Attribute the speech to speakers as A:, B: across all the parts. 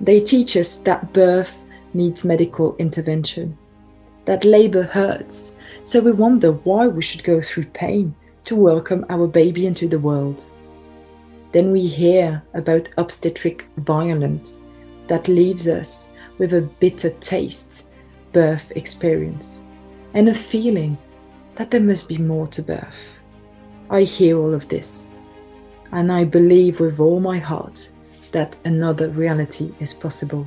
A: They teach us that birth needs medical intervention, that labor hurts, so we wonder why we should go through pain to welcome our baby into the world. Then we hear about obstetric violence that leaves us with a bitter taste birth experience and a feeling that there must be more to birth. I hear all of this and I believe with all my heart that another reality is possible.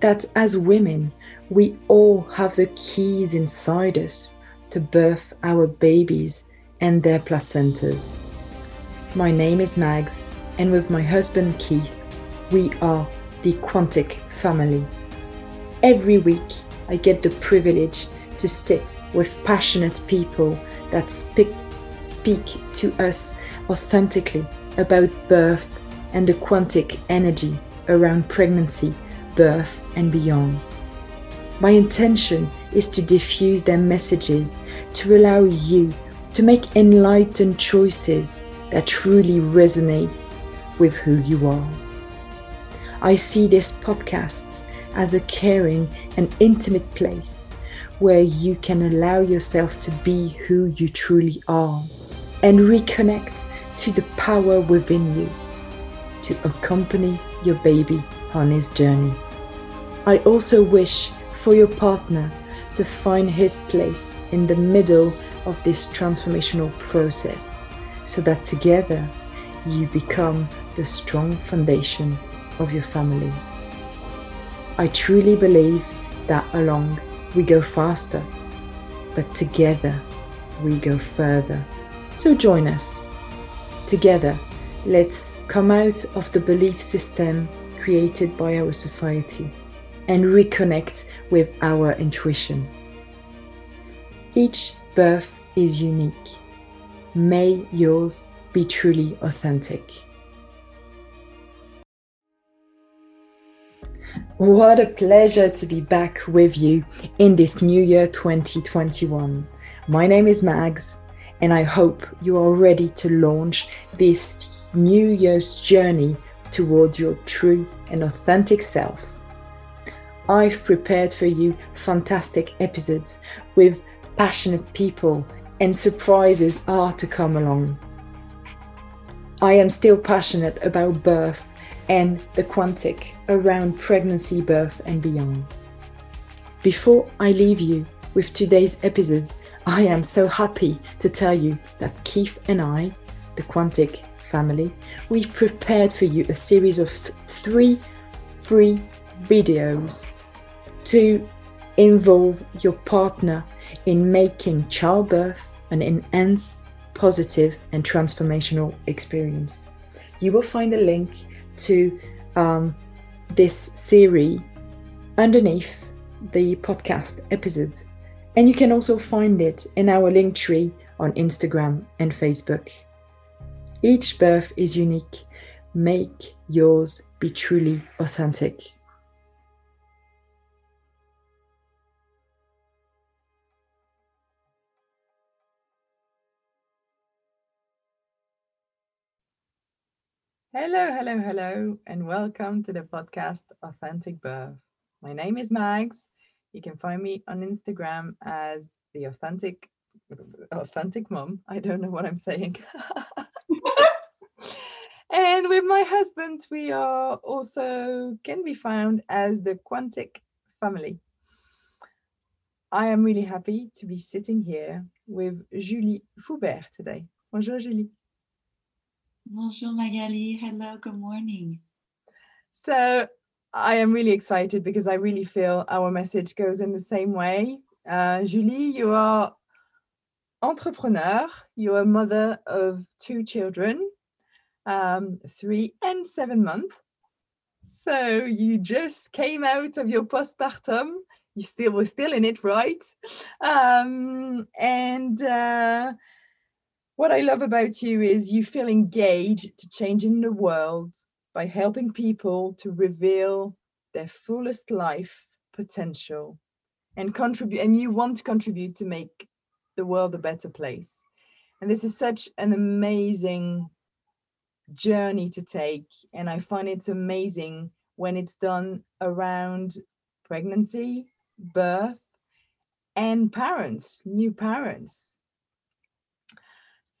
A: That as women, we all have the keys inside us to birth our babies and their placentas. My name is Mags, and with my husband Keith, we are the Quantic family. Every week, I get the privilege to sit with passionate people that speak, speak to us authentically about birth and the quantic energy around pregnancy, birth, and beyond. My intention is to diffuse their messages to allow you to make enlightened choices that truly resonate with who you are. I see this podcast as a caring and intimate place where you can allow yourself to be who you truly are and reconnect to the power within you to accompany your baby on his journey. I also wish for your partner to find his place in the middle of this transformational process so that together you become the strong foundation of your family. I truly believe that along we go faster, but together we go further. So join us. Together, let's come out of the belief system created by our society and reconnect with our intuition. Each birth is unique. May yours be truly authentic. What a pleasure to be back with you in this new year 2021. My name is Mags, and I hope you are ready to launch this new year's journey towards your true and authentic self. I've prepared for you fantastic episodes with passionate people, and surprises are to come along. I am still passionate about birth and the quantic around pregnancy, birth, and beyond. Before I leave you with today's episodes, I am so happy to tell you that Keith and I, the Quantic family, we've prepared for you a series of th- three free videos to involve your partner in making childbirth an intense, positive, and transformational experience. You will find a link to um, this series underneath the podcast episodes, and you can also find it in our link tree on Instagram and Facebook. Each birth is unique. Make yours be truly authentic.
B: Hello, hello, hello, and welcome to the podcast Authentic Birth. My name is Mags. You can find me on Instagram as the authentic authentic mom. I don't know what I'm saying. and with my husband, we are also can be found as the Quantic family. I am really happy to be sitting here with Julie Foubert today. Bonjour, Julie.
C: Bonjour Magali. Hello, good morning.
B: So I am really excited because I really feel our message goes in the same way. Uh, Julie, you are entrepreneur. You are mother of two children, um, three and seven months. So you just came out of your postpartum. You still were still in it, right? Um, and uh, what I love about you is you feel engaged to changing the world by helping people to reveal their fullest life potential and contribute and you want to contribute to make the world a better place. And this is such an amazing journey to take and I find it's amazing when it's done around pregnancy, birth, and parents, new parents.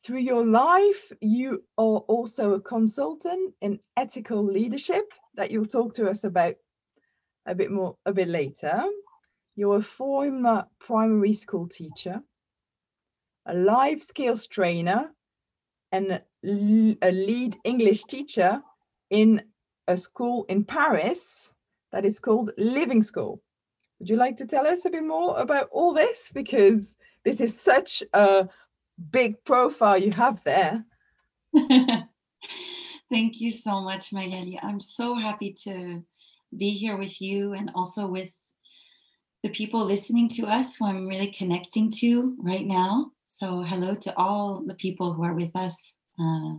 B: Through your life, you are also a consultant in ethical leadership that you'll talk to us about a bit more a bit later. You're a former primary school teacher, a life skills trainer, and a lead English teacher in a school in Paris that is called Living School. Would you like to tell us a bit more about all this? Because this is such a big profile you have there.
C: Thank you so much, Magali. I'm so happy to be here with you and also with the people listening to us who I'm really connecting to right now. So, hello to all the people who are with us uh,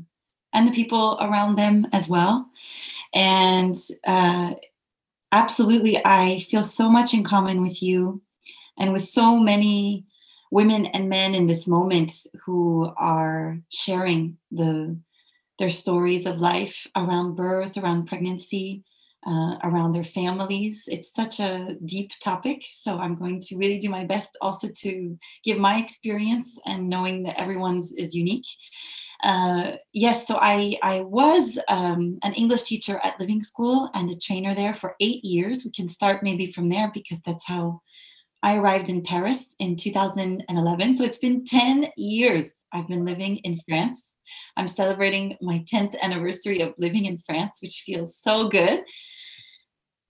C: and the people around them as well. And uh, absolutely, I feel so much in common with you and with so many women and men in this moment who are sharing the their stories of life around birth, around pregnancy, uh, around their families. It's such a deep topic, so I'm going to really do my best also to give my experience and knowing that everyone's is unique. Uh, yes, so I I was um, an English teacher at Living School and a trainer there for eight years. We can start maybe from there because that's how I arrived in Paris in 2011. So it's been 10 years I've been living in France. I'm celebrating my 10th anniversary of living in France, which feels so good.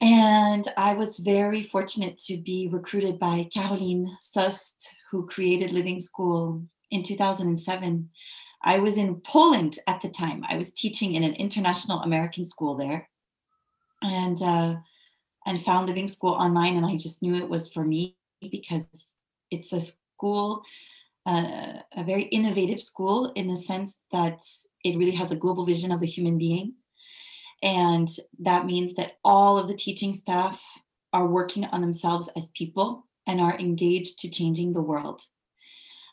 C: And I was very fortunate to be recruited by Caroline Sost, who created Living School in 2007. I was in Poland at the time. I was teaching in an international American school there, and uh, and found Living School online. And I just knew it was for me because it's a school a very innovative school in the sense that it really has a global vision of the human being. And that means that all of the teaching staff are working on themselves as people and are engaged to changing the world.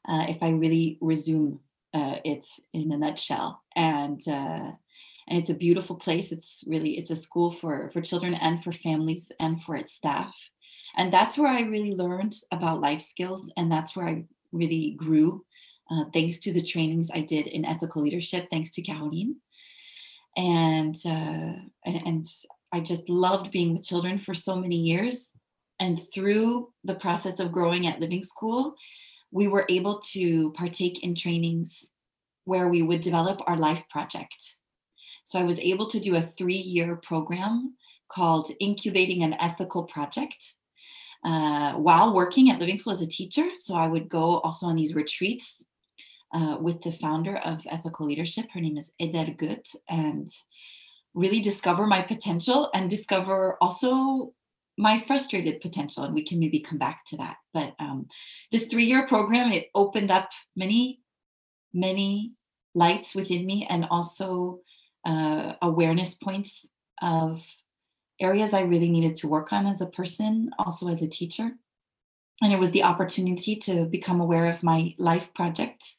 C: Uh, if I really resume uh, it in a nutshell, and uh, and it's a beautiful place. It's really it's a school for for children and for families and for its staff, and that's where I really learned about life skills, and that's where I really grew uh, thanks to the trainings I did in ethical leadership, thanks to Caroline. And, uh, and, and I just loved being with children for so many years. And through the process of growing at Living School, we were able to partake in trainings where we would develop our life project. So I was able to do a three year program called Incubating an Ethical Project uh, while working at Living School as a teacher. So I would go also on these retreats uh, with the founder of Ethical Leadership. Her name is Eder Gut, and really discover my potential and discover also my frustrated potential. And we can maybe come back to that. But um, this three year program, it opened up many, many lights within me and also uh, awareness points of areas I really needed to work on as a person, also as a teacher. And it was the opportunity to become aware of my life project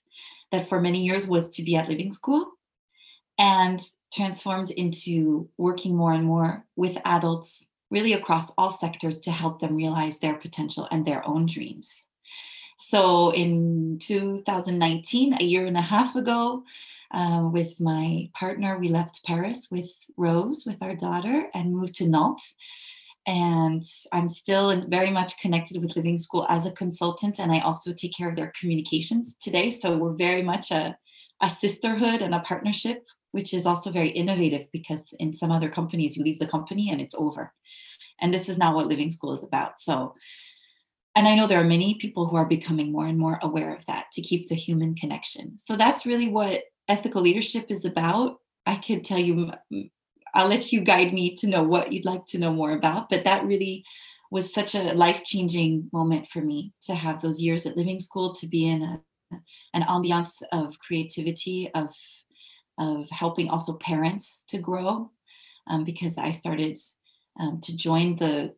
C: that for many years was to be at Living School and transformed into working more and more with adults, really across all sectors, to help them realize their potential and their own dreams. So in 2019, a year and a half ago, uh, with my partner. We left Paris with Rose, with our daughter, and moved to Nantes. And I'm still very much connected with Living School as a consultant, and I also take care of their communications today. So we're very much a, a sisterhood and a partnership, which is also very innovative because in some other companies, you leave the company and it's over. And this is not what Living School is about. So and I know there are many people who are becoming more and more aware of that to keep the human connection. So that's really what ethical leadership is about. I could tell you, I'll let you guide me to know what you'd like to know more about, but that really was such a life changing moment for me to have those years at Living School, to be in a, an ambiance of creativity, of, of helping also parents to grow, um, because I started um, to join the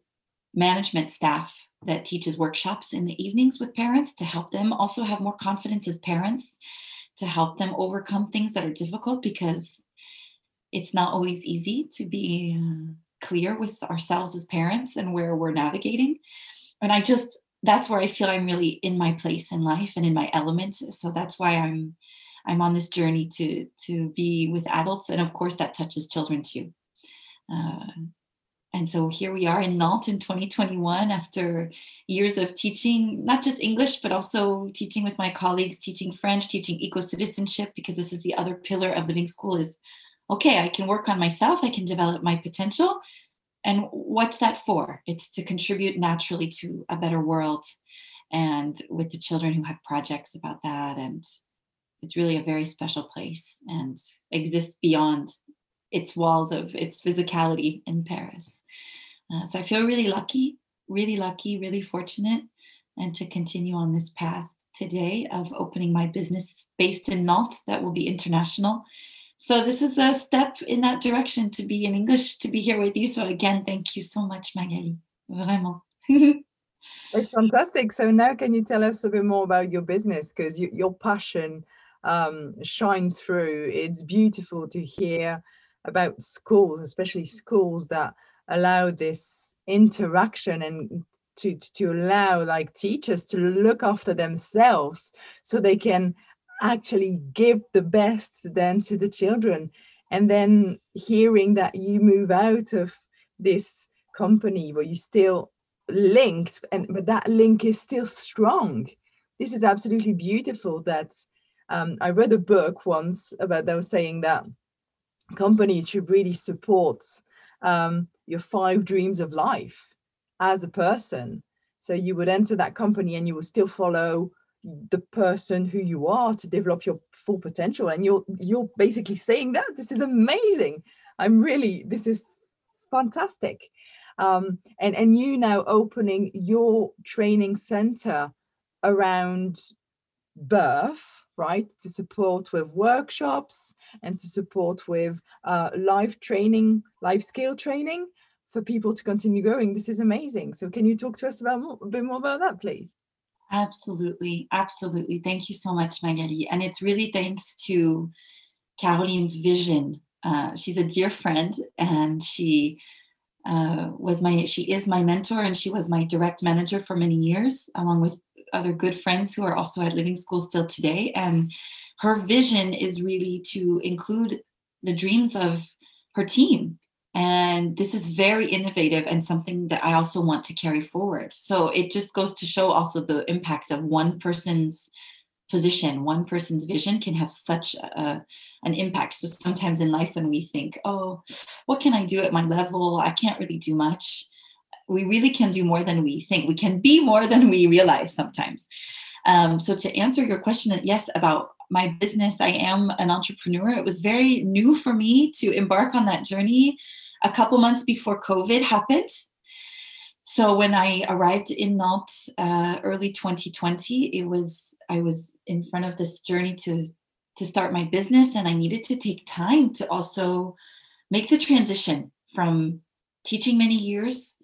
C: management staff that teaches workshops in the evenings with parents to help them also have more confidence as parents to help them overcome things that are difficult because it's not always easy to be uh, clear with ourselves as parents and where we're navigating. And I just, that's where I feel I'm really in my place in life and in my element. So that's why I'm I'm on this journey to to be with adults, and of course that touches children too. Uh, and so here we are in Nantes in 2021 after years of teaching, not just English, but also teaching with my colleagues, teaching French, teaching eco citizenship, because this is the other pillar of living school is okay, I can work on myself, I can develop my potential. And what's that for? It's to contribute naturally to a better world and with the children who have projects about that. And it's really a very special place and exists beyond its walls of its physicality in Paris. Uh, so I feel really lucky, really lucky, really fortunate, and to continue on this path today of opening my business based in Nantes that will be international. So this is a step in that direction to be in English, to be here with you. So again, thank you so much, Magali. Vraiment.
B: Fantastic. So now can you tell us a bit more about your business? Because you, your passion um, shine through. It's beautiful to hear about schools, especially schools that allow this interaction and to, to allow like teachers to look after themselves so they can actually give the best then to the children. And then hearing that you move out of this company where you still linked and but that link is still strong. This is absolutely beautiful that um, i read a book once about that saying that companies should really support um, your five dreams of life as a person. So you would enter that company and you will still follow the person who you are to develop your full potential. And you're you're basically saying that this is amazing. I'm really this is fantastic. Um, and and you now opening your training center around birth right to support with workshops and to support with uh, live training life skill training for people to continue going this is amazing. So can you talk to us about more, a bit more about that please?
C: Absolutely. Absolutely. Thank you so much magali and it's really thanks to caroline's vision. Uh, she's a dear friend and she uh, was my she is my mentor and she was my direct manager for many years along with other good friends who are also at Living School still today. And her vision is really to include the dreams of her team. And this is very innovative and something that I also want to carry forward. So it just goes to show also the impact of one person's position, one person's vision can have such a, an impact. So sometimes in life, when we think, oh, what can I do at my level? I can't really do much we really can do more than we think. We can be more than we realize sometimes. Um, so to answer your question, yes, about my business, I am an entrepreneur. It was very new for me to embark on that journey a couple months before COVID happened. So when I arrived in Nantes uh, early 2020, it was I was in front of this journey to to start my business, and I needed to take time to also make the transition from teaching many years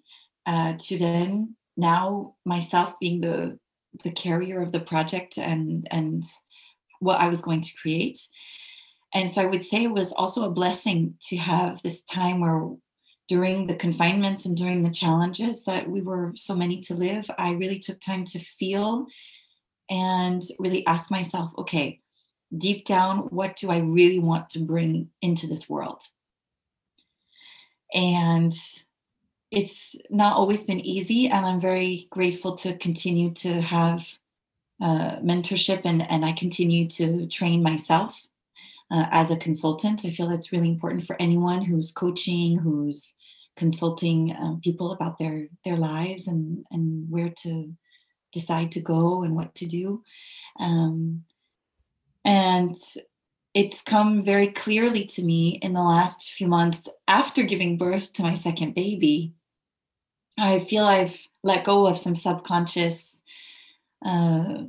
C: uh, to then now myself being the the carrier of the project and and what I was going to create. And so I would say it was also a blessing to have this time where during the confinements and during the challenges that we were so many to live, I really took time to feel and really ask myself, okay, deep down, what do I really want to bring into this world? And it's not always been easy and i'm very grateful to continue to have uh, mentorship and, and i continue to train myself uh, as a consultant. I feel that's really important for anyone who's coaching who's consulting um, people about their their lives and and where to decide to go and what to do. Um, and it's come very clearly to me in the last few months after giving birth to my second baby. I feel I've let go of some subconscious. Uh,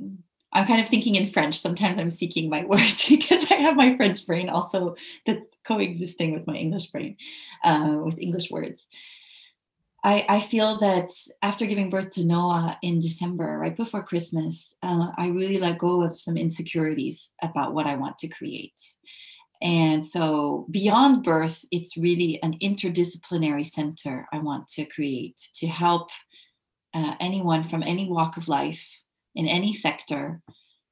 C: I'm kind of thinking in French. Sometimes I'm seeking my words because I have my French brain also that's coexisting with my English brain, uh, with English words. I, I, feel that after giving birth to Noah in December, right before Christmas, uh, I really let go of some insecurities about what I want to create. And so, beyond birth, it's really an interdisciplinary center I want to create to help uh, anyone from any walk of life in any sector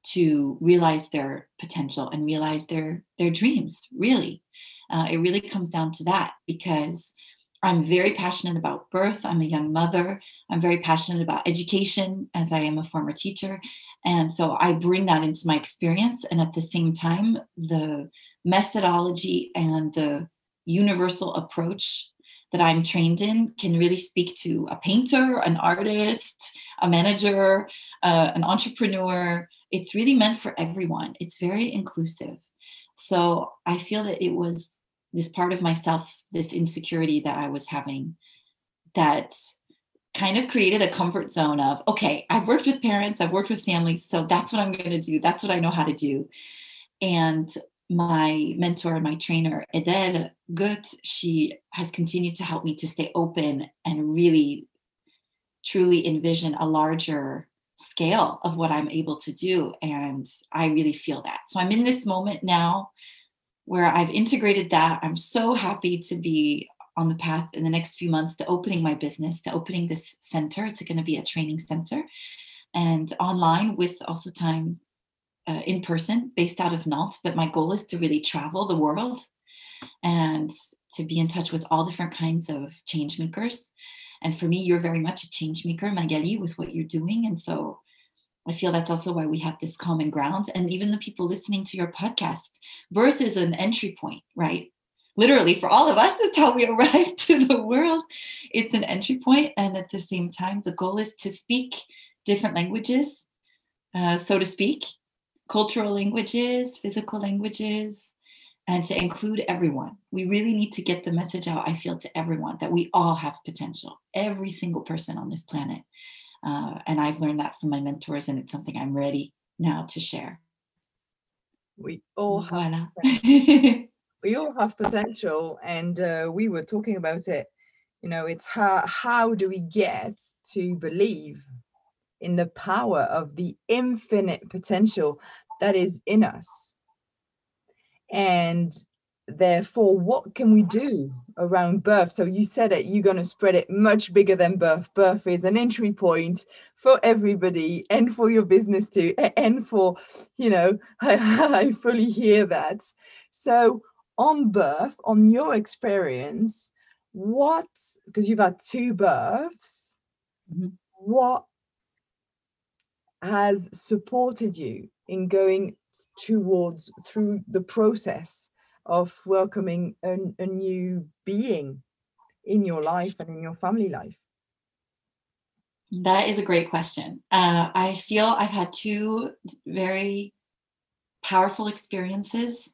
C: to realize their potential and realize their their dreams really uh, it really comes down to that because i'm very passionate about birth i'm a young mother i'm very passionate about education as i am a former teacher and so i bring that into my experience and at the same time the methodology and the universal approach that I'm trained in can really speak to a painter, an artist, a manager, uh, an entrepreneur. It's really meant for everyone. It's very inclusive. So I feel that it was this part of myself, this insecurity that I was having, that kind of created a comfort zone of, okay, I've worked with parents, I've worked with families, so that's what I'm going to do. That's what I know how to do. And my mentor and my trainer, Edel Gut, she has continued to help me to stay open and really truly envision a larger scale of what I'm able to do. And I really feel that. So I'm in this moment now where I've integrated that. I'm so happy to be on the path in the next few months to opening my business, to opening this center. It's going to be a training center and online with also time uh, in person based out of Nantes, but my goal is to really travel the world and to be in touch with all different kinds of change makers. And for me, you're very much a change maker, Magali, with what you're doing. And so I feel that's also why we have this common ground. And even the people listening to your podcast, birth is an entry point, right? Literally, for all of us, it's how we arrive to the world. It's an entry point, And at the same time, the goal is to speak different languages, uh, so to speak, cultural languages, physical languages, and to include everyone. We really need to get the message out, I feel, to everyone that we all have potential, every single person on this planet. Uh, and I've learned that from my mentors, and it's something I'm ready now to share.
B: We all have we all have potential, and uh, we were talking about it. You know, it's how how do we get to believe in the power of the infinite potential that is in us. And therefore, what can we do around birth? So you said it, you're going to spread it much bigger than birth. Birth is an entry point for everybody and for your business too, and for, you know, I, I fully hear that. So on birth, on your experience, what, because you've had two births, mm-hmm. what has supported you in going towards through the process of welcoming a, a new being in your life and in your family life?
C: That is a great question. Uh, I feel I've had two very powerful experiences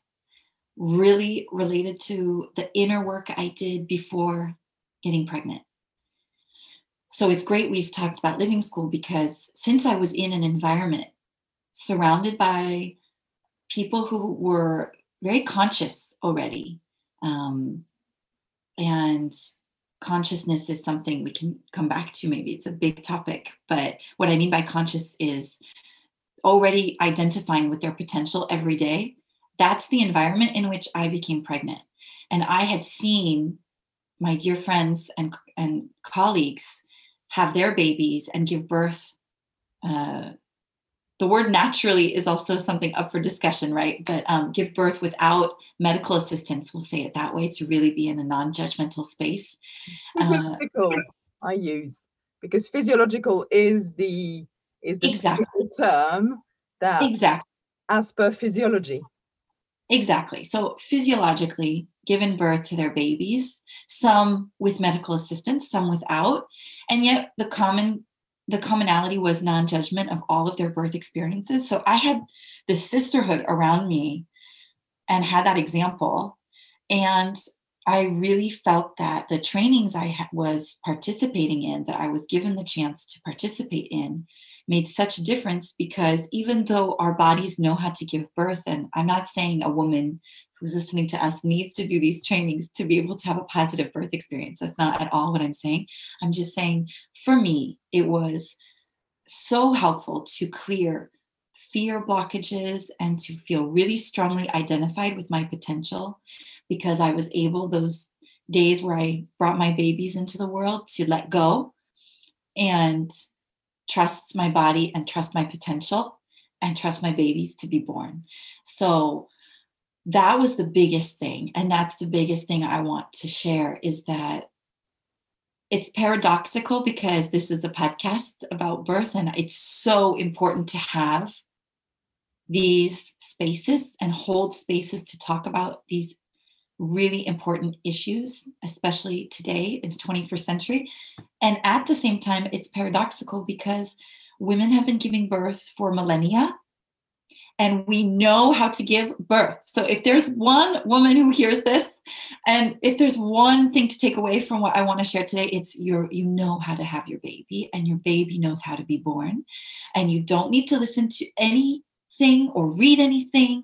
C: really related to the inner work I did before getting pregnant. So it's great we've talked about living school because since I was in an environment surrounded by people who were very conscious already, um, and consciousness is something we can come back to maybe it's a big topic but what i mean by conscious is already identifying with their potential every day. That's the environment in which i became pregnant. And i had seen my dear friends and and colleagues have their babies and give birth uh, the word naturally is also something up for discussion right but um, give birth without medical assistance we'll say it that way to really be in a non-judgmental space
B: uh, i use because physiological is the is the exactly. term that
C: exactly
B: as per physiology
C: exactly so physiologically given birth to their babies, some with medical assistance, some without. And yet the common the commonality was non-judgment of all of their birth experiences. So I had the sisterhood around me and had that example. And I really felt that the trainings I ha- was participating in, that I was given the chance to participate in, made such a difference because even though our bodies know how to give birth, and I'm not saying a woman who's listening to us needs to do these trainings to be able to have a positive birth experience. That's not at all what I'm saying. I'm just saying for me, it was so helpful to clear fear blockages and to feel really strongly identified with my potential because I was able those days where I brought my babies into the world to let go and trust my body and trust my potential and trust my babies to be born. So that was the biggest thing. And that's the biggest thing I want to share is that it's paradoxical because this is a podcast about birth and it's so important to have these spaces and hold spaces to talk about these really important issues, especially today in the 21st century. And at the same time, it's paradoxical because women have been giving birth for millennia and we know how to give birth. So if there's one woman who hears this, and if there's one thing to take away from what I want to share today, it's your you know how to have your baby, and your baby knows how to be born, and you don't need to listen to anything or read anything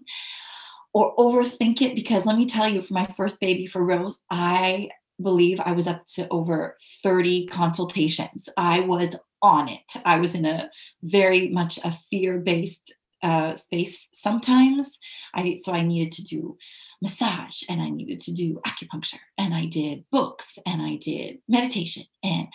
C: or overthink it because let me tell you, for my first baby, for Rose, I believe I was up to over 30 consultations. I was on it. I was in a very much a fear based uh, space sometimes. I so i needed to do massage and i needed to do acupuncture and i did books and i did meditation and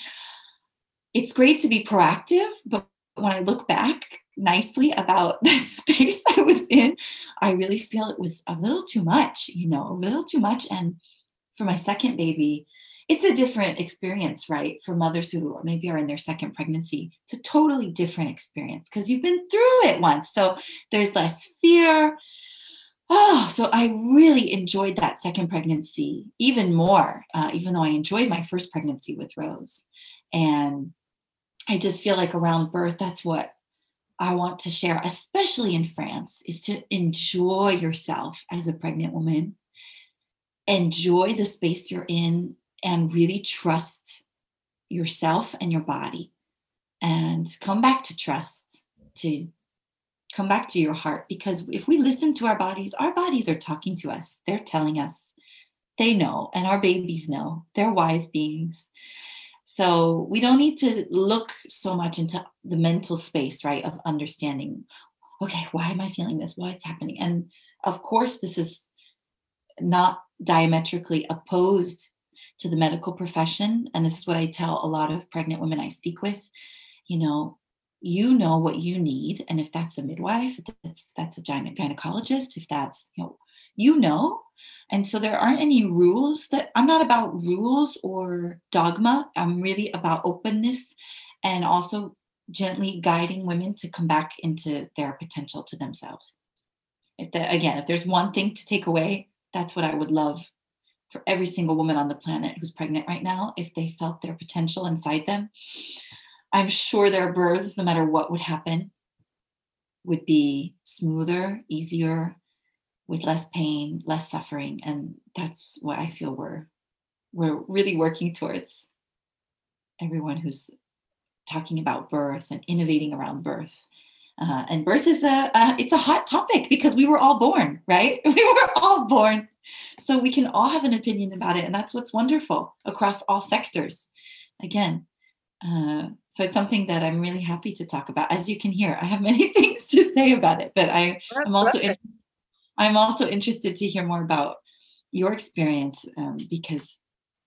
C: it's great to be proactive but when i look back nicely about that space i was in i really feel it was a little too much you know a little too much. And for my second baby it's a different experience, right? For mothers who maybe are in their second pregnancy, it's a totally different experience because you've been through it once. So there's less fear. Oh, so I really enjoyed that second pregnancy even more, uh, even though I enjoyed my first pregnancy with Rose. And I just feel like around birth, that's what I want to share, especially in France, is to enjoy yourself as a pregnant woman. Enjoy the space you're in and really trust yourself and your body. And come back to trust to come back to your heart because if we listen to our bodies our bodies are talking to us. They're telling us. They know and our babies know. They're wise beings. So we don't need to look so much into the mental space right of understanding okay why am i feeling this? Why what's happening? And of course this is not diametrically opposed to the medical profession and this is what i tell a lot of pregnant women i speak with you know you know what you need and if that's a midwife if that's, that's a gynecologist if that's you know you know. And so there aren't any rules that i'm not about rules or dogma i'm really about openness and also gently guiding women to come back into their potential to themselves. If the, again if there's one thing to take away that's what i would love for every single woman on the planet who's pregnant right now if they felt their potential inside them. I'm sure their births, no matter what would happen, would be smoother, easier, with less pain, less suffering. And that's what I feel we're we're really working towards. Everyone who's talking about birth and innovating around birth. Uh, and birth is a uh, it's a hot topic because we were all born, right? We were all born so we can all have an opinion about it. And that's what's wonderful across all sectors. Again, uh, so it's something that I'm really happy to talk about. As you can hear, I have many things to say about it, but I, am also in, I'm also interested to hear more about your experience um, because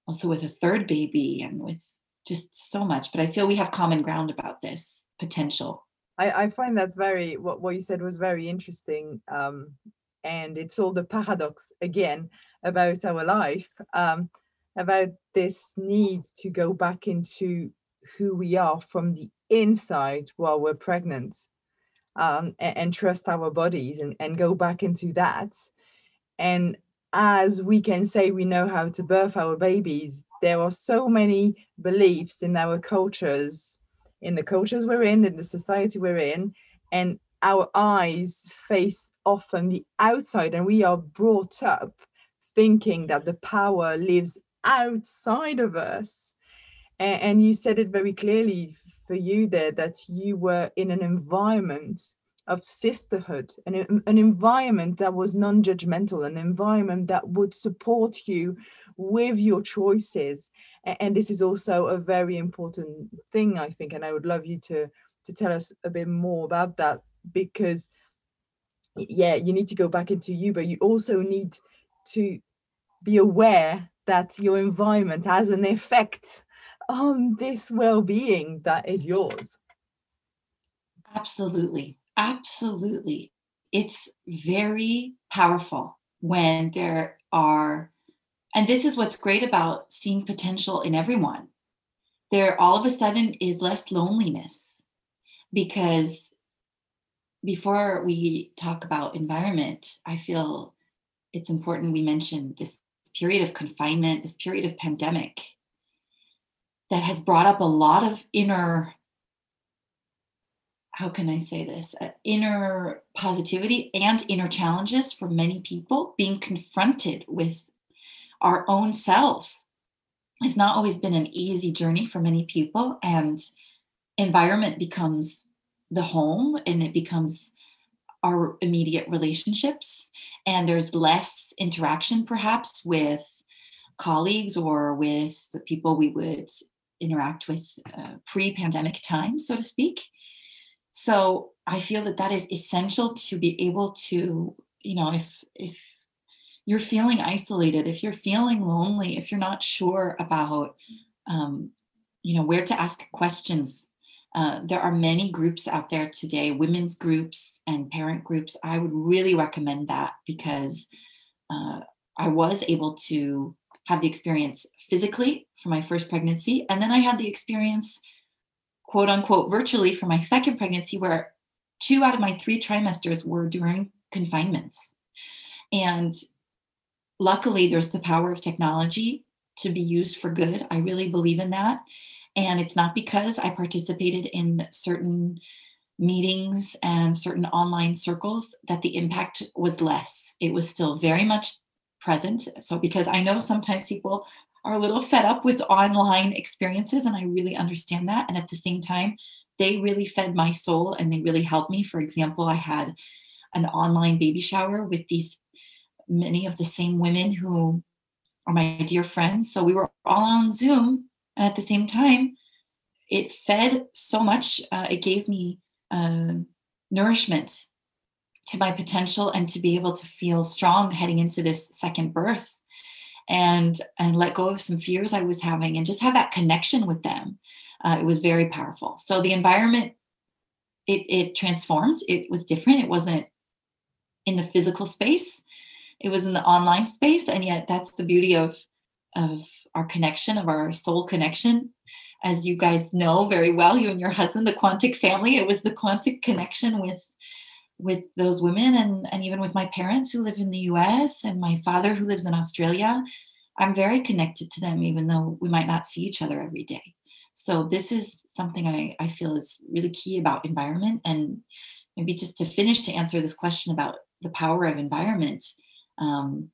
C: also with a third baby and with just so much. But I feel we have common ground about this potential.
B: I, I find that's very what, what you said was very interesting um, and it's all the paradox again about our life um, about this need to go back into who we are from the inside while we're pregnant um, and, and, trust our bodies and, and go back into that. And as we can say we know how to birth our babies there are so many beliefs in our cultures in the cultures we're in in the society we're in and our eyes face often the outside and we are brought up thinking that the power lives outside of us. And, and you said it very clearly for you there that you were in an environment of sisterhood an, an environment that was non-judgmental an environment that would support you with your choices. And, this is also a very important thing i think and i would love you to to tell us a bit more about that because yeah you need to go back into you but you also need to be aware that your environment has an effect on this well-being that is yours.
C: Absolutely. Absolutely. It's very powerful when there are and this is what's great about seeing potential in everyone. There all of a sudden is less loneliness because before we talk about environment i feel it's important we mention this period of confinement this period of pandemic that has brought up a lot of inner how can I say this, uh, inner positivity and inner challenges for many people, being confronted with our own selves. It's not always been an easy journey for many people. And environment becomes the home and it becomes our immediate relationships. And there's less interaction, perhaps, with colleagues or with the people we would interact with uh, pre pandemic times, so to speak. So I feel that that is essential to be able to, you know, if if you're feeling isolated, if you're feeling lonely, if you're not sure about, um, you know, where to ask questions, uh, there are many groups out there today, women's groups and parent groups. I would really recommend that because uh, I was able to have the experience physically for my first pregnancy, and then I had the experience quote unquote virtually for my second pregnancy, where two out of my three trimesters were during confinements. And luckily, there's the power of technology to be used for good. I really believe in that. And it's not because I participated in certain meetings and certain online circles that the impact was less. It was still very much present. So, because I know sometimes people are a little fed up with online experiences and i really understand that and at the same time they really fed my soul and they really helped me for example i had an online baby shower with these many of the same women who are my dear friends so we were all on zoom and at the same time it fed so much uh, it gave me uh, nourishment to my potential and to be able to feel strong heading into this second birth and and let go of some fears I was having and just have that connection with them. Uh, it was very powerful. So the environment it it transformed. It was different. It wasn't in the physical space. It was in the online space, and yet that's the beauty of of our connection, of our soul connection. As you guys know very well, you and your husband, the Quantic family. It was the Quantic connection with with those women and, and even with my parents who live in the US and my father who lives in Australia. I'm very connected to them, even though we might not see each other every day. So, this is something I, I feel is really key about environment. And maybe just to finish to answer this question about the power of environment, um,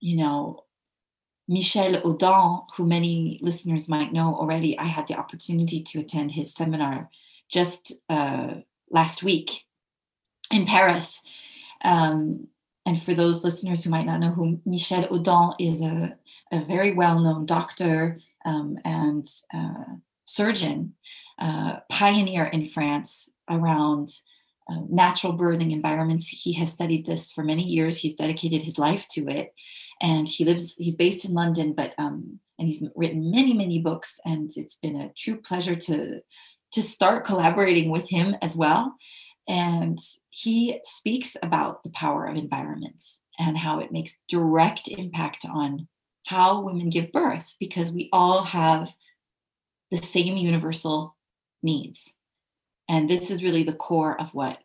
C: you know, Michel Odent, who many listeners might know already, I had the opportunity to attend his seminar just uh, last week in Paris. Um, and for those listeners who might not know who Michel Odent is, a, a very well-known doctor um, and uh, surgeon, uh, pioneer in France around uh, natural birthing environments. He has studied this for many years. He's dedicated his life to it, and he lives. He's based in London, but um, and he's written many, many books. And it's been a true pleasure to to start collaborating with him as well. And he speaks about the power of environment and how it makes direct impact on how women give birth because we all have the same universal needs. And this is really the core of what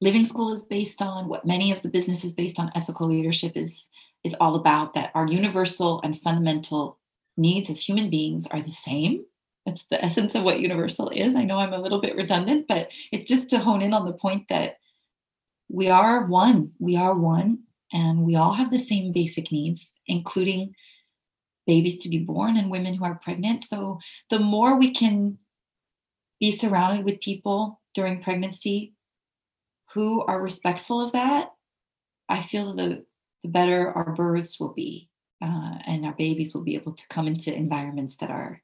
C: Living School is based on, what many of the businesses based on ethical leadership is, is all about that our universal and fundamental needs as human beings are the same it's the essence of what universal is. I know I'm a little bit redundant, but it's just to hone in on the point that we are one. We are one, and we all have the same basic needs, including babies to be born and women who are pregnant. So the more we can be surrounded with people during pregnancy who are respectful of that, I feel the the better our births will be, uh, and our babies will be able to come into environments that are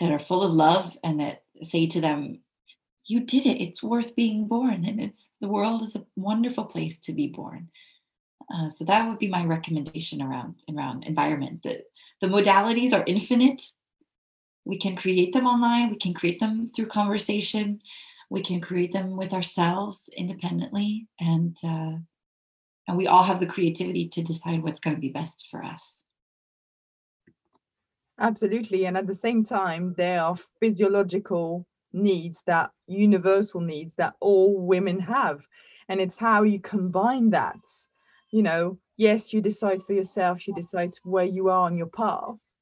C: that are full of love and that say to them you did it. It's worth being born, and it's the world is a wonderful place to be born. Uh, so that would be my recommendation around around environment. The the modalities are infinite. We can create them online. We can create them through conversation. We can create them with ourselves independently, and uh, and we all have the creativity to decide what's going to be best for us.
B: Absolutely, and at the same time, there are physiological needs that universal needs that all women have, and it's how you combine that you know, yes, you decide for yourself, you decide where you are on your path.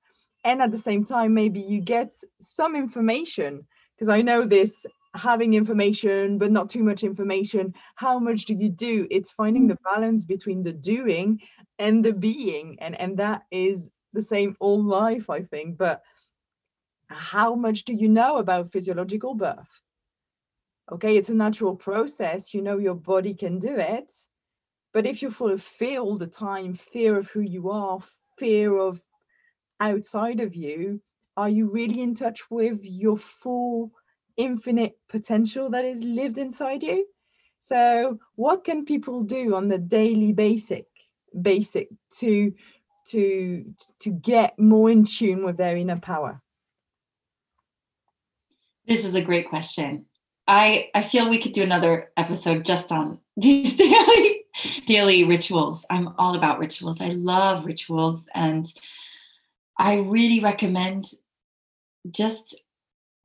B: And at the same time, maybe you get some information, because I know this having information, but not too much information. How much do you do? It's finding the balance between the doing and the being. And, and that is the same all life, I think. But how much do you know about physiological birth? Okay, it's a natural process. You know your body can do it but if you're full of fear all the time, fear of who you are, fear of outside of you, are you really in touch with your full infinite potential that is lived inside you? So what can people do on the daily basic basic to to to get more in tune with their inner power?
C: This is a great question. I I feel we could do another episode just on these daily daily rituals. I'm all about rituals. I love rituals. And I really recommend just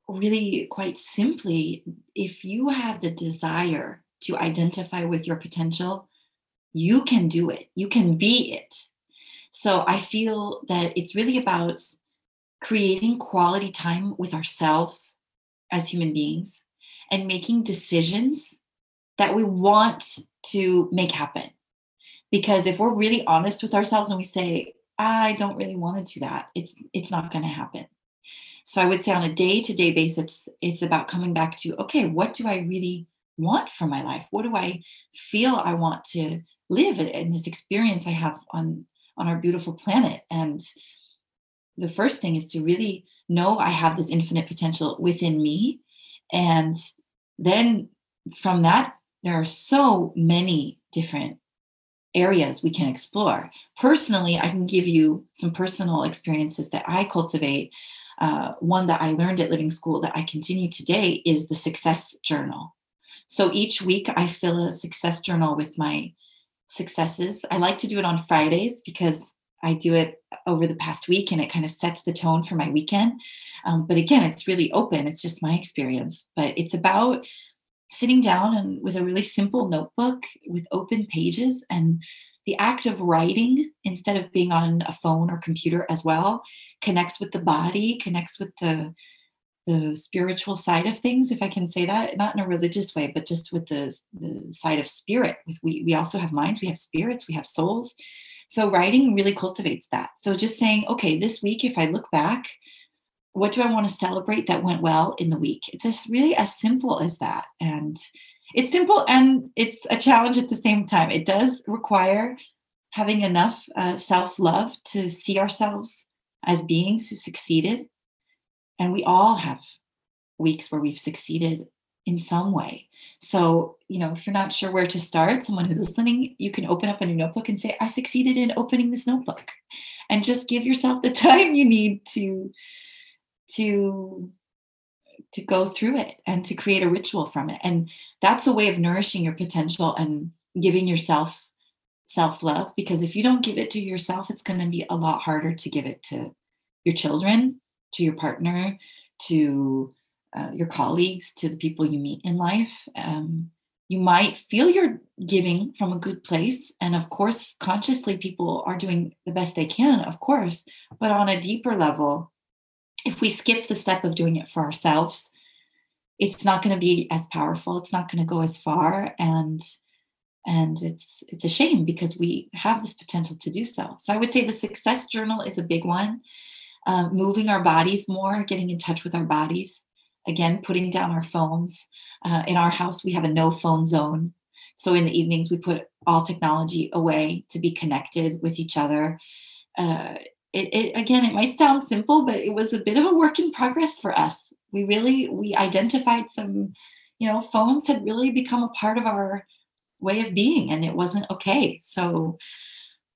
C: really quite simply if you have the desire to identify with your potential, you can do it, you can be it. So I feel that it's really about creating quality time with ourselves as human beings and making decisions that we want to make happen. Because if we're really honest with ourselves and we say, I don't really want to do that, it's it's not going to happen. So I would say on a day-to-day basis, it's it's about coming back to, okay, what do I really want for my life? What do I feel I want to live in this experience I have on on our beautiful planet? And the first thing is to really know I have this infinite potential within me. And then from that there are so many different areas we can explore. Personally, I can give you some personal experiences that I cultivate. Uh, one that I learned at Living School that I continue today is the success journal. So each week I fill a success journal with my successes. I like to do it on Fridays because I do it over the past week and it kind of sets the tone for my weekend. Um, but again, it's really open. It's just my experience. But it's about sitting down and with a really simple notebook with open pages and the act of writing instead of being on a phone or computer as well connects with the body connects with the the spiritual side of things if i can say that not in a religious way but just with the, the side of spirit. With we, we also have minds we have spirits we have souls. So writing really cultivates that. So just saying okay this week if i look back what do I want to celebrate that went well in the week? It's just really as simple as that. And it's simple and it's a challenge at the same time. It does require having enough uh, self love to see ourselves as beings who succeeded. And we all have weeks where we've succeeded in some way. So, you know, if you're not sure where to start, someone who's listening, you can open up a new notebook and say, I succeeded in opening this notebook. And just give yourself the time you need to to to go through it and to create a ritual from it. And that's a way of nourishing your potential and giving yourself self-love because if you don't give it to yourself it's going to be a lot harder to give it to your children to your partner to uh, your colleagues to the people you meet in life. Um, you might feel you're giving from a good place and of course consciously people are doing the best they can of course but on a deeper level if we skip the step of doing it for ourselves, it's not going to be as powerful. It's not going to go as far, and and it's it's a shame because we have this potential to do so. So I would say the success journal is a big one. Uh, moving our bodies more, getting in touch with our bodies. Again, putting down our phones. Uh, in our house, we have a no phone zone. So in the evenings, we put all technology away to be connected with each other. Uh, it, it again it might sound simple but it was a bit of a work in progress for us we really we identified some you know, phones had really become a part of our way of being and it wasn't okay. So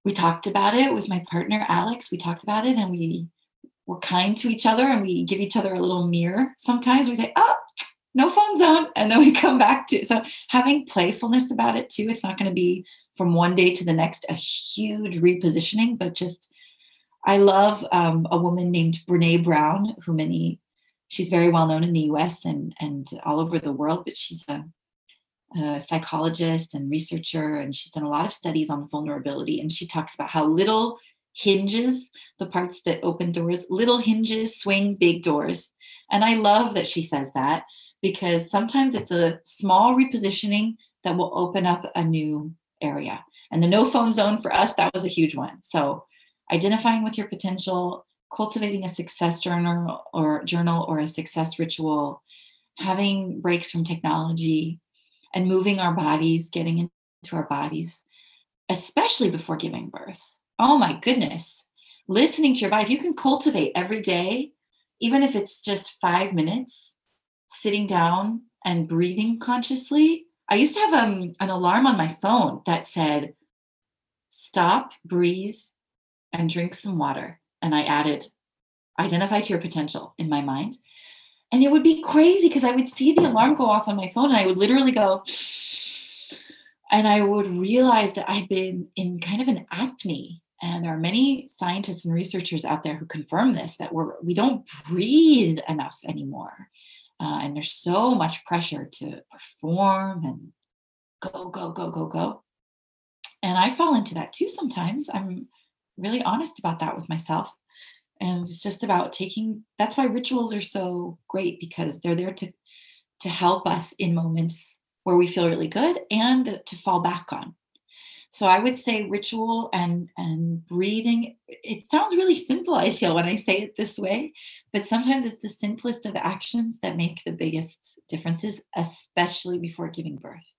C: we talked about it with my partner, Alex. We talked about it and we were kind to each other and we give each other a little mirror. Sometimes we say, oh, no phone zone. And then we come back to so having playfulness about it too. It's not going to be from one day to the next a huge repositioning, but just I love um, a woman named Brene Brown, who many she's very well known in the US and and all over the world, but she's a, a psychologist and researcher, and she's done a lot of studies on vulnerability. And she talks about how little hinges, the parts that open doors, little hinges swing big doors. And I love that she says that because sometimes it's a small repositioning that will open up a new area. And the no phone zone for us, that was a huge one. So identifying with your potential, cultivating a success journal or journal or a success ritual, having breaks from technology, and moving our bodies, getting into our bodies, especially before giving birth. Oh my goodness. Listening to your body, if you can cultivate every day, even if it's just five minutes, sitting down and breathing consciously. I used to have um, an alarm on my phone that said, stop, breathe, and drink some water. And I added, identify to your potential in my mind. And it would be crazy because I would see the alarm go off on my phone and I would literally go, and I would realize that I'd been in kind of an apnea. And there are many scientists and researchers out there who confirm this that we're we don't breathe enough anymore. Uh, and there's so much pressure to perform and go, go, go, go, go. And I fall into that too sometimes. I'm really honest about that with myself. And it's just about taking that's why rituals are so great because they're there to to help us in moments where we feel really good and to fall back on. So I would say ritual and and breathing. It sounds really simple, I feel, when I say it this way, but sometimes it's the simplest of actions that make the biggest differences, especially before giving birth.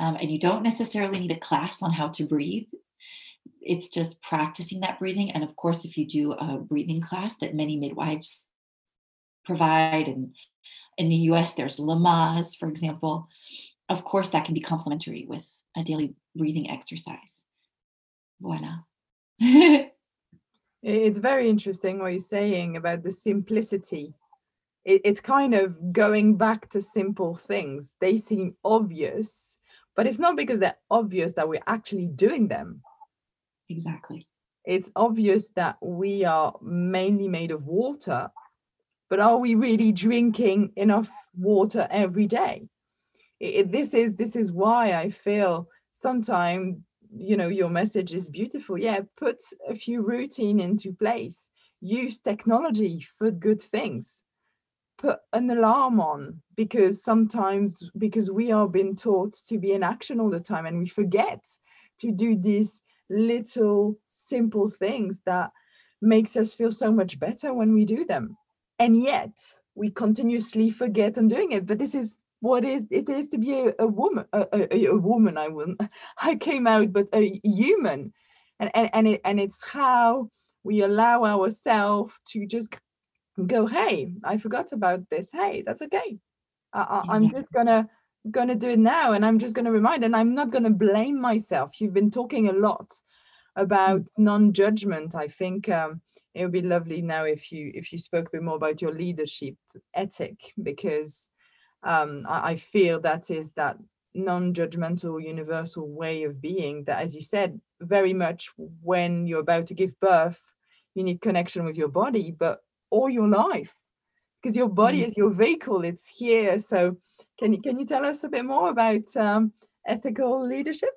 C: Um, and you don't necessarily need a class on how to breathe. It's just practicing that breathing. And of course, if you do a breathing class that many midwives provide, and in the US, there's Lamaze, for example, of course, that can be complementary with a daily breathing exercise. Voila.
B: it's very interesting what you're saying about the simplicity. It's kind of going back to simple things. They seem obvious, but it's not because they're obvious that we're actually doing them.
C: Exactly.
B: It's obvious that we are mainly made of water, but are we really drinking enough water every day? It, this is this is why I feel sometimes you know your message is beautiful yeah put a few routine into place use technology for good things put an alarm on because sometimes because we are being taught to be in action all the time and we forget to do these little simple things that makes us feel so much better when we do them. And yet we continuously forget on doing it. But this is what is it is to be a, a woman a, a, a, woman i will i came out but a human. And and and, it, and it's how we allow ourselves to just go hey i forgot about this. Hey that's okay. I, exactly. i'm just gonna gonna do it now and i'm just gonna remind and i'm not gonna blame myself you've been talking a lot about mm. non-judgment i think um, it would be lovely now if you if you spoke a bit more about your leadership ethic because um, I, I feel that is that non-judgmental universal way of being that as you said very much when you're about to give birth you need connection with your body but all your life because your body mm-hmm. is your vehicle it's here so can you can you tell us a bit more about um, ethical leadership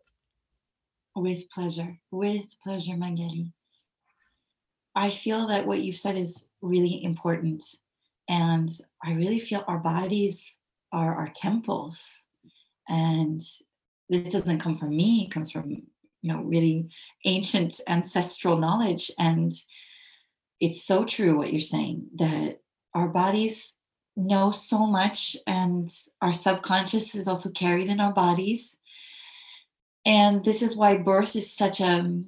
C: with pleasure with pleasure magali i feel that what you've said is really important and i really feel our bodies are our temples. And this doesn't come from me, it comes from, you know, really ancient ancestral knowledge. And it's so true what you're saying that our bodies know so much and our subconscious is also carried in our bodies. And this is why birth is such a,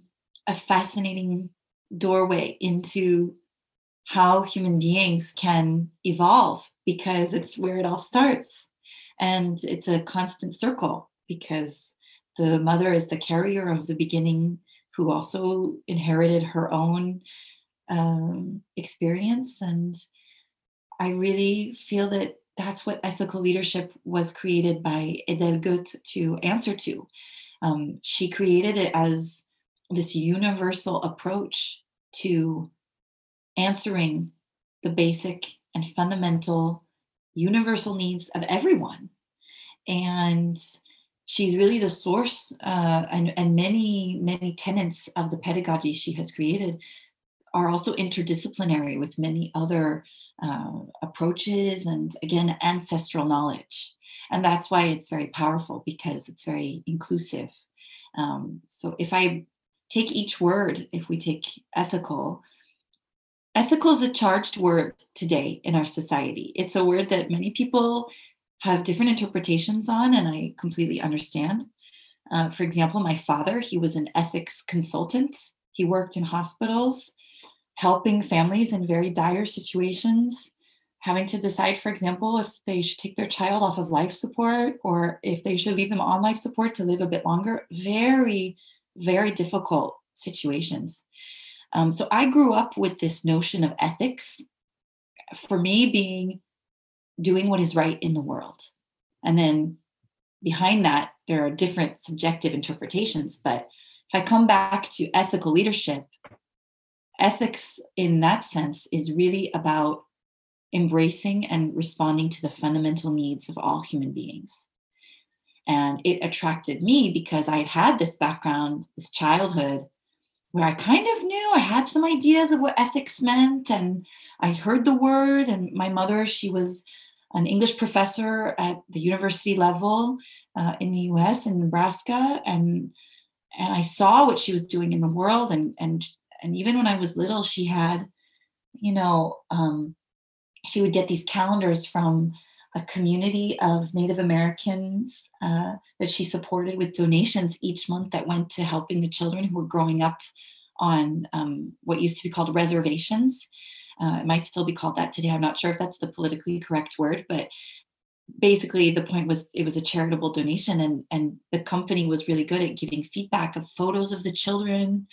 C: a fascinating doorway into how human beings can evolve because it's where it all starts. And it's a constant circle because the mother is the carrier of the beginning who also inherited her own um, experience. And I really feel that that's what ethical leadership was created by Edel Gut to answer to. Um, she created it as this universal approach to answering the basic and fundamental universal needs of everyone. And she's really the source uh, and, and many, many tenets of the pedagogy she has created are also interdisciplinary with many other uh, approaches and again ancestral knowledge. And that's why it's very powerful because it's very inclusive. Um, so if i take each word if we take ethical ethical is a charged word today in our society. It's a word that many people have different interpretations on and i completely understand. Uh, for example my father he was an ethics consultant. He worked in hospitals helping families in very dire situations, having to decide, for example, if they should take their child off of life support or if they should leave them on life support to live a bit longer. Very, very difficult situations. Um, so I grew up with this notion of ethics, for me, being doing what is right in the world. And then behind that, there are different subjective interpretations. But if I come back to ethical leadership, ethics in that sense is really about embracing and responding to the fundamental needs of all human beings. And it attracted me because I had this background, this childhood, where I kind of knew I had some ideas of what ethics meant. And I'd heard the word. And my mother, she was an English professor at the university level uh, in the US in Nebraska. And and I saw what she was doing in the world and and and even when i was little she had you know um, she would get these calendars from a community of native americans uh, that she supported with donations each month that went to helping the children who were growing up on um, what used to be called reservations. Uh, it might still be called that today. I'm not sure if that's the politically correct word but basically the point was it was a charitable donation and and the company was really good at giving feedback of photos of the children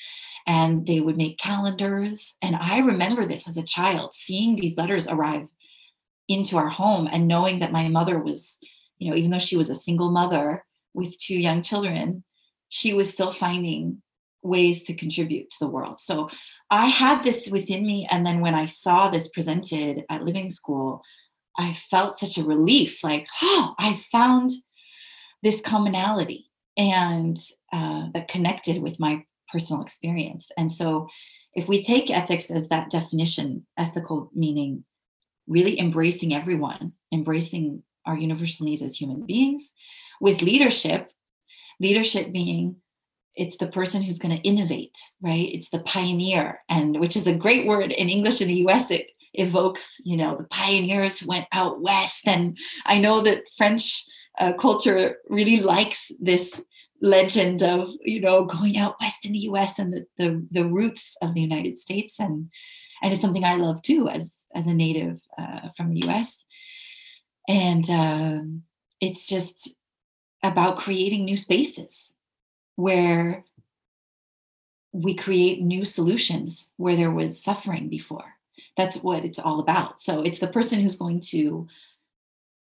C: and they would make calendars. And i remember this as a child seeing these letters arrive into our home and knowing that my mother was you know even though she was a single mother with two young children she was still finding ways to contribute to the world. So i had this within me and then when i saw this presented at living school I felt such a relief like, oh, I found this commonality and uh, that connected with my personal experience. And so, if we take ethics as that definition, ethical meaning really embracing everyone, embracing our universal needs as human beings, with leadership, leadership being it's the person who's going to innovate right it's the pioneer and which is a great word in english in the us it evokes, you know, the pioneers went out west. And I know that French uh, culture really likes this legend of, you know, going out west in the US and the, the, the roots of the United States. And, and it's something I love too as, as a native uh, from the US. And um, it's just about creating new spaces where we create new solutions where there was suffering before that's what it's all about. So it's the person who's going to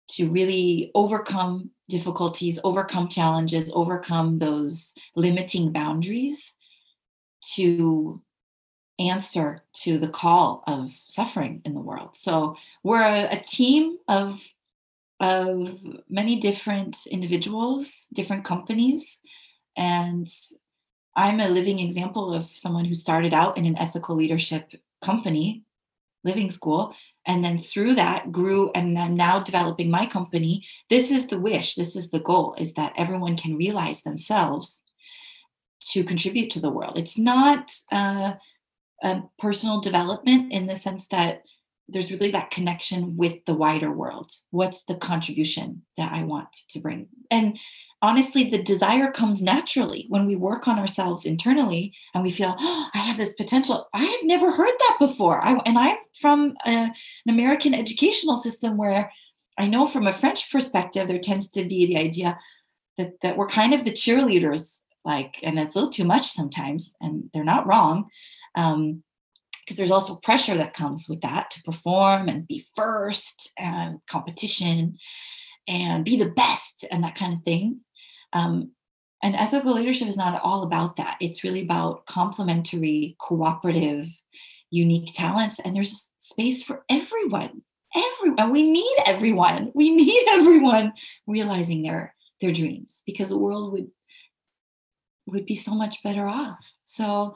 C: to really overcome difficulties overcome challenges overcome those limiting boundaries to answer to the call of suffering in the world. So we're a, a team of of many different individuals different companies and i'm a living example of someone who started out in an ethical leadership company living school. And then through that grew and i'm now developing my company. This is the wish this is the goal is that everyone can realize themselves to contribute to the world. It's not uh, a personal development in the sense that there's really that connection with the wider world what's the contribution that i want to bring and honestly, the desire comes naturally when we work on ourselves internally and we feel, oh, I have this potential. I had never heard that before. I, and I'm from a, an American educational system where I know from a French perspective, there tends to be the idea that, that we're kind of the cheerleaders, like, and it's a little too much sometimes, and they're not wrong. Um, because there's also pressure that comes with that to perform and be first and competition and be the best and that kind of thing. Um, and ethical leadership is not all about that. It's really about complementary, cooperative, unique talents. And there's space for everyone. Everyone. We need everyone. We need everyone realizing their their dreams because the world would would be so much better off. So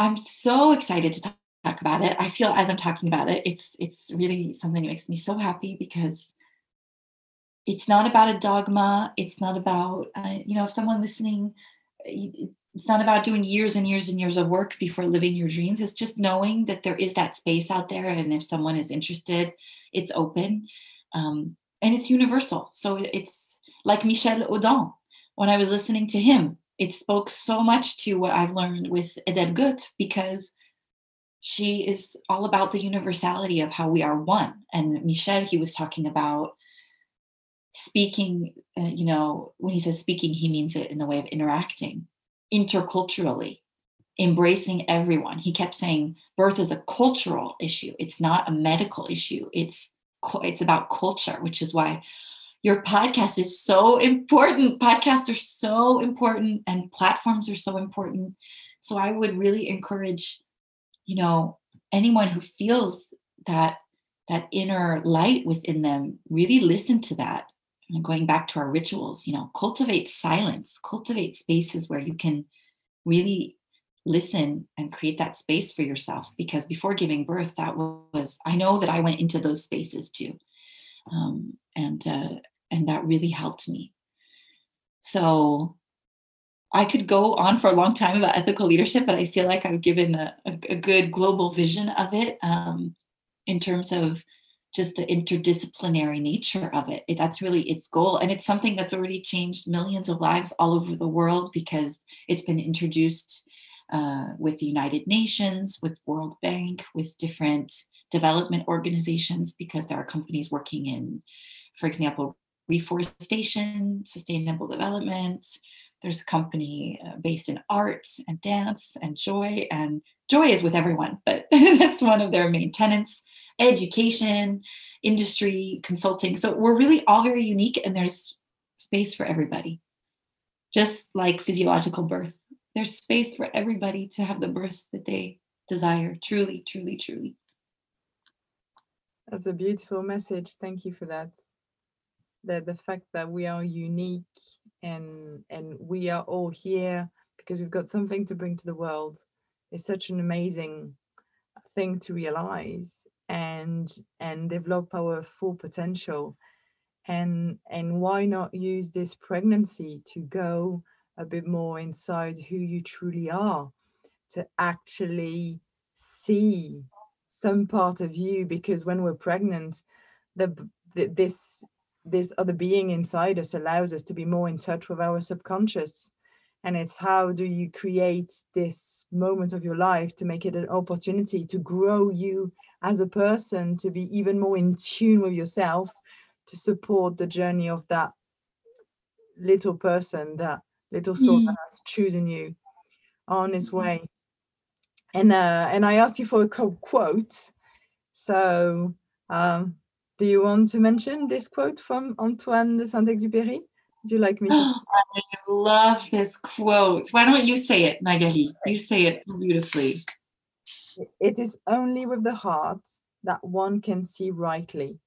C: I'm so excited to talk about it. I feel as I'm talking about it, it's it's really something that makes me so happy because it's not about a dogma. It's not about uh, you know if someone listening it's not about doing years and years and years of work before living your dreams. It's just knowing that there is that space out there and if someone is interested it's open um, and it's universal. So it's like michel odent when i was listening to him it spoke so much to what i've learned with edel gut because she is all about the universality of how we are one and michel he was talking about speaking, uh, you know, when he says speaking, he means it in the way of interacting interculturally, embracing everyone. He kept saying birth is a cultural issue. It's not a medical issue. It's it's about culture, which is why your podcast is so important. Podcasts are so important and platforms are so important. So I would really encourage, you know, anyone who feels that that inner light within them, really listen to that and going back to our rituals, you know, cultivate silence, cultivate spaces where you can really listen and create that space for yourself. Because before giving birth, that was, I know that I went into those spaces too. Um, and, uh, and that really helped me. So I could go on for a long time about ethical leadership, but I feel like I've given a, a, good global vision of it um, in terms of just the interdisciplinary nature of it. That's really its goal. And it's something that's already changed millions of lives all over the world because it's been introduced uh, with the United Nations, with World Bank, with different development organizations, because there are companies working in, for example, reforestation, sustainable development. There's a company uh, based in art and dance and joy, and joy is with everyone, but that's one of their main tenants. education, industry, consulting. So we're really all very unique and there's space for everybody. Just like physiological birth, there's space for everybody to have the birth that they desire. Truly, truly, truly.
B: That's a beautiful message. Thank you for that. The, the fact that we are unique and and we are all here because we've got something to bring to the world is such an amazing thing to realize and and develop our full potential. And and why not use this pregnancy to go a bit more inside who you truly are to actually see some part of you? Because when we're pregnant the, the this this other being inside us allows us to be more in touch with our subconscious and it's how do you create this moment of your life to make it an opportunity to grow you as a person to be even more in tune with yourself to support the journey of that little person that little soul mm. that has chosen you on its mm-hmm. way and uh and i asked you for a quote so um do you want to mention this quote from antoine de saint-exupéry Do you like me to
C: i love this quote why don't you say it magali you say it beautifully
B: it is only with the heart that one can see rightly.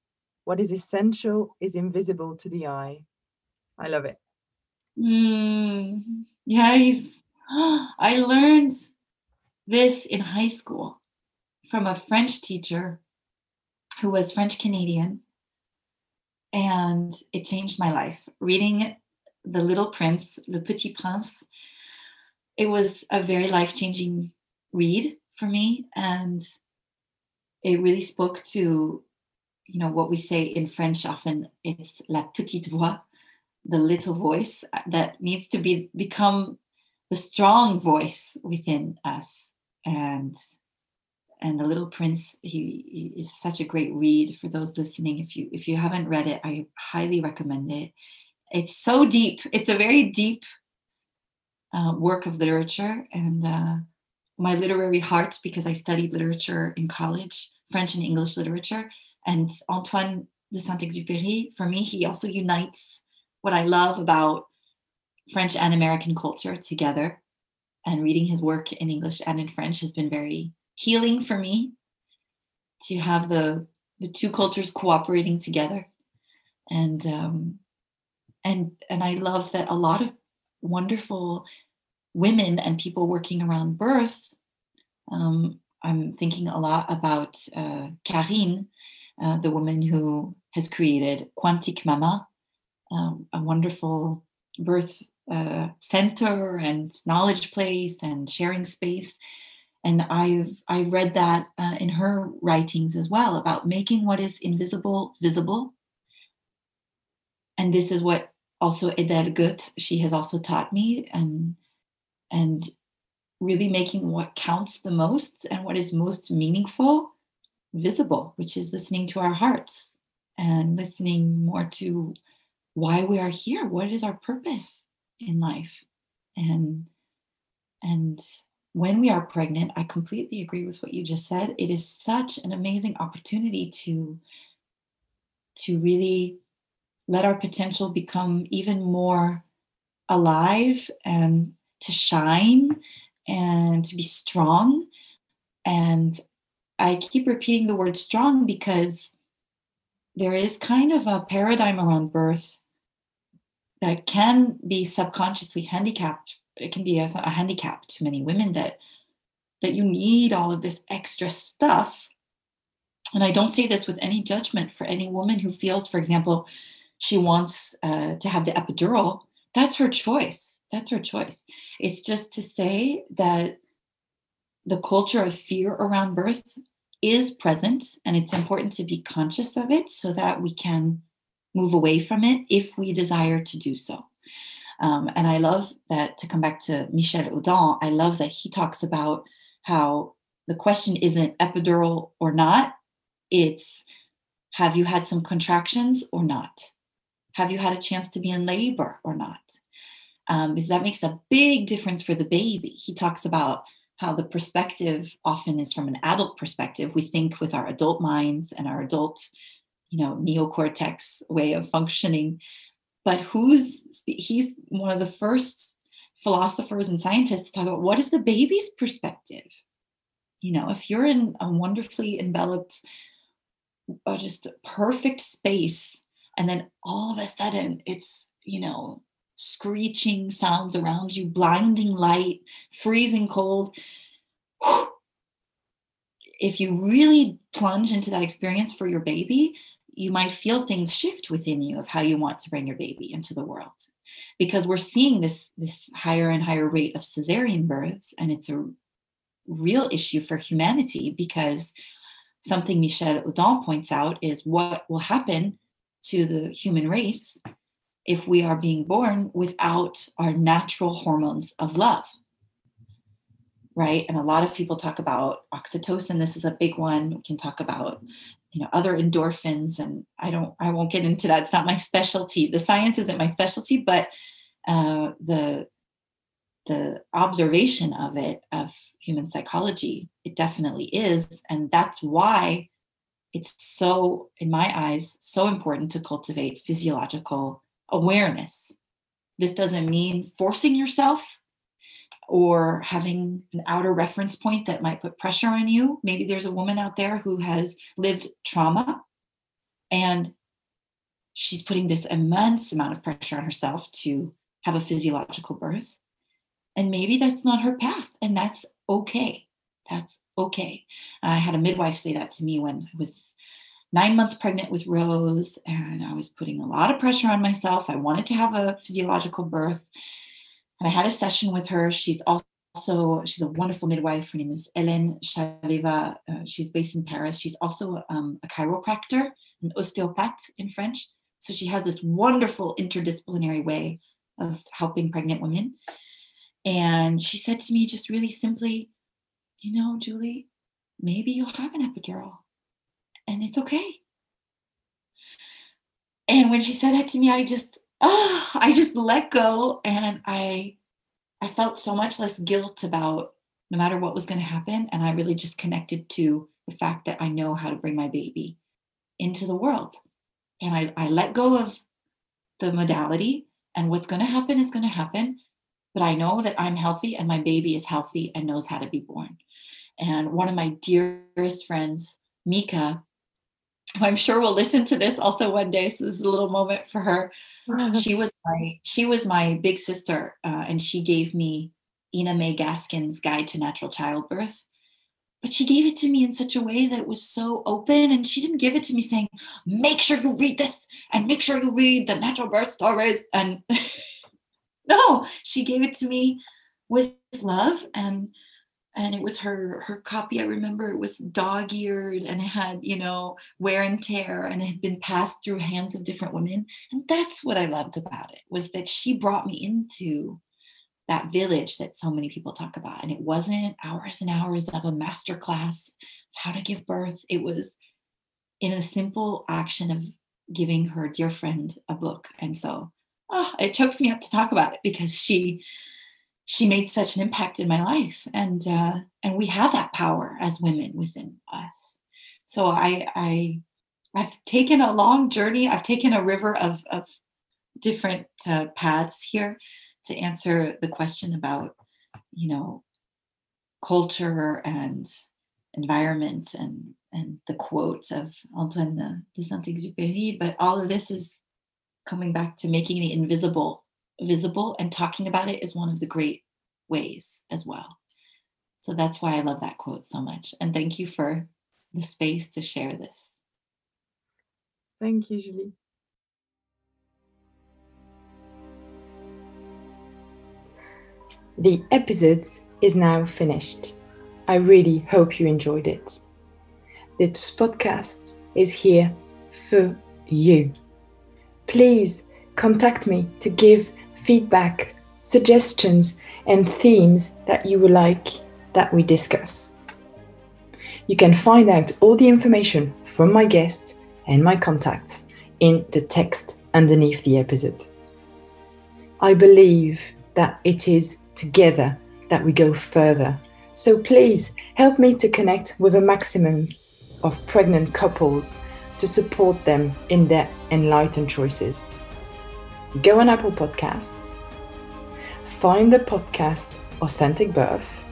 B: What is essential is invisible to the eye. I love it.
C: Mm, yes. I learned this in high school from a French teacher who was French Canadian. And it changed my life. Reading The Little Prince, Le Petit Prince, it was a very life changing read for me and it really spoke to you know what we say in french often it's la petite voix the little voice uh, that needs to be become the strong voice within us and and The Little Prince. He, he, is such a great read for those listening. If you if you haven't read it, I highly recommend it. It's so deep. It's a very deep uh, work of literature, and uh, my literary heart because I studied literature in college, French and English literature, and Antoine de Saint-Exupéry. For me, he also unites what I love about French and American culture together. And reading his work in English and in French has been very healing for me to have the the two cultures cooperating together and um, and and I love that a lot of wonderful women and people working around birth. Um, I'm thinking a lot about uh, Carine, uh, the woman who has created Quantique Mama, um, a wonderful birth uh, center and knowledge place and sharing space and I've I read that uh, in her writings as well about making what is invisible visible. And this is what also Edel Gut she has also taught me, and and really making what counts the most and what is most meaningful visible, which is listening to our hearts and listening more to why we are here, what is our purpose in life, and and when we are pregnant, I completely agree with what you just said. It is such an amazing opportunity to to really let our potential become even more alive and to shine and to be strong. And I keep repeating the word strong because there is kind of a paradigm around birth that can be subconsciously handicapped it can be a, a handicap to many women that that you need all of this extra stuff. And i don't say this with any judgment for any woman who feels for example she wants uh, to have the epidural. That's her choice. That's her choice. It's just to say that the culture of fear around birth is present and it's important to be conscious of it so that we can move away from it if we desire to do so um, and I love that to come back to Michel Odent, I love that he talks about how the question isn't epidural or not, it's have you had some contractions or not? Have you had a chance to be in labor or not? Um, because that makes a big difference for the baby. He talks about how the perspective often is from an adult perspective. We think with our adult minds and our adult, you know, neocortex way of functioning but who's he's one of the first philosophers and scientists to talk about what is the baby's perspective? You know if you're in a wonderfully enveloped uh, just perfect space and then all of a sudden it's you know screeching sounds around you blinding light freezing cold if you really plunge into that experience for your baby you might feel things shift within you of how you want to bring your baby into the world. Because we're seeing this this higher and higher rate of cesarean births and it's a real issue for humanity because something Michel Odent points out is what will happen to the human race if we are being born without our natural hormones of love right? And a lot of people talk about oxytocin. This is a big one. We can talk about you know other endorphins and i don't i won't get into that. It's not my specialty. The science isn't my specialty but uh, the the observation of it of human psychology it definitely is and that's why it's so in my eyes so important to cultivate physiological awareness. This doesn't mean forcing yourself or having an outer reference point that might put pressure on you. Maybe there's a woman out there who has lived trauma and she's putting this immense amount of pressure on herself to have a physiological birth. And maybe that's not her path, and that's okay. That's okay. I had a midwife say that to me when I was nine months pregnant with Rose, and I was putting a lot of pressure on myself. I wanted to have a physiological birth. And I had a session with her. She's also she's a wonderful midwife. Her name is Hélène Chaleva. Uh, she's based in Paris. She's also um, a chiropractor, an osteopath in French. So she has this wonderful interdisciplinary way of helping pregnant women. And she said to me just really simply, you know, Julie, maybe you'll have an epidural and it's okay. And when she said that to me, I just, oh, I just let go and I I felt so much less guilt about no matter what was going to happen. And I really just connected to the fact that I know how to bring my baby into the world. And I, I let go of the modality and what's going to happen is going to happen. But I know that I'm healthy and my baby is healthy and knows how to be born. And one of my dearest friends, Mika, who I'm sure will listen to this also one day. So this is a little moment for her. She was my she was my big sister, uh, and she gave me Ina May Gaskin's Guide to Natural Childbirth. But she gave it to me in such a way that was so open, and she didn't give it to me saying, "Make sure you read this and make sure you read the natural birth stories." And no, she gave it to me with love and and it was her her copy i remember it was dog-eared and it had you know wear and tear and it had been passed through hands of different women and that's what i loved about it was that she brought me into that village that so many people talk about and it wasn't hours and hours of a master class of how to give birth it was in a simple action of giving her dear friend a book and so oh, it chokes me up to talk about it because she she made such an impact in my life and uh, and we have that power as women within us. So i i i've taken a long journey i've taken a river of of different uh, paths here to answer the question about you know culture and environment and and the quote of Antoine de Saint-Exupéry but all of this is coming back to making the invisible visible and talking about it is one of the great ways as well. So that's why I love that quote so much. And thank you for the space to share this.
B: Thank you, Julie.
A: The episode is now finished. I really hope you enjoyed it. This podcast is here for you. Please contact me to give feedback, suggestions, and themes that you would like that we discuss. You can find out all the information from my guests and my contacts in the text underneath the episode. I believe that it is together that we go further. So please help me to connect with a maximum of pregnant couples to support them in their enlightened choices go on Apple Podcasts, find the podcast Authentic Birth,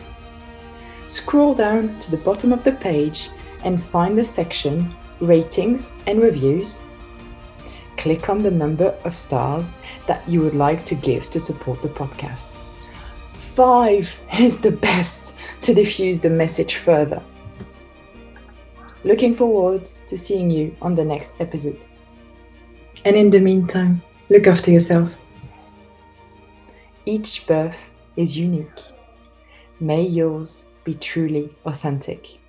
A: scroll down to the bottom of the page and find the section Ratings and Reviews. Click on the number of stars that you would like to give to support the podcast. Five is the best to diffuse the message further. Looking forward to seeing you on the next episode. And in the meantime, Look after yourself. Each birth is unique. May yours be truly authentic.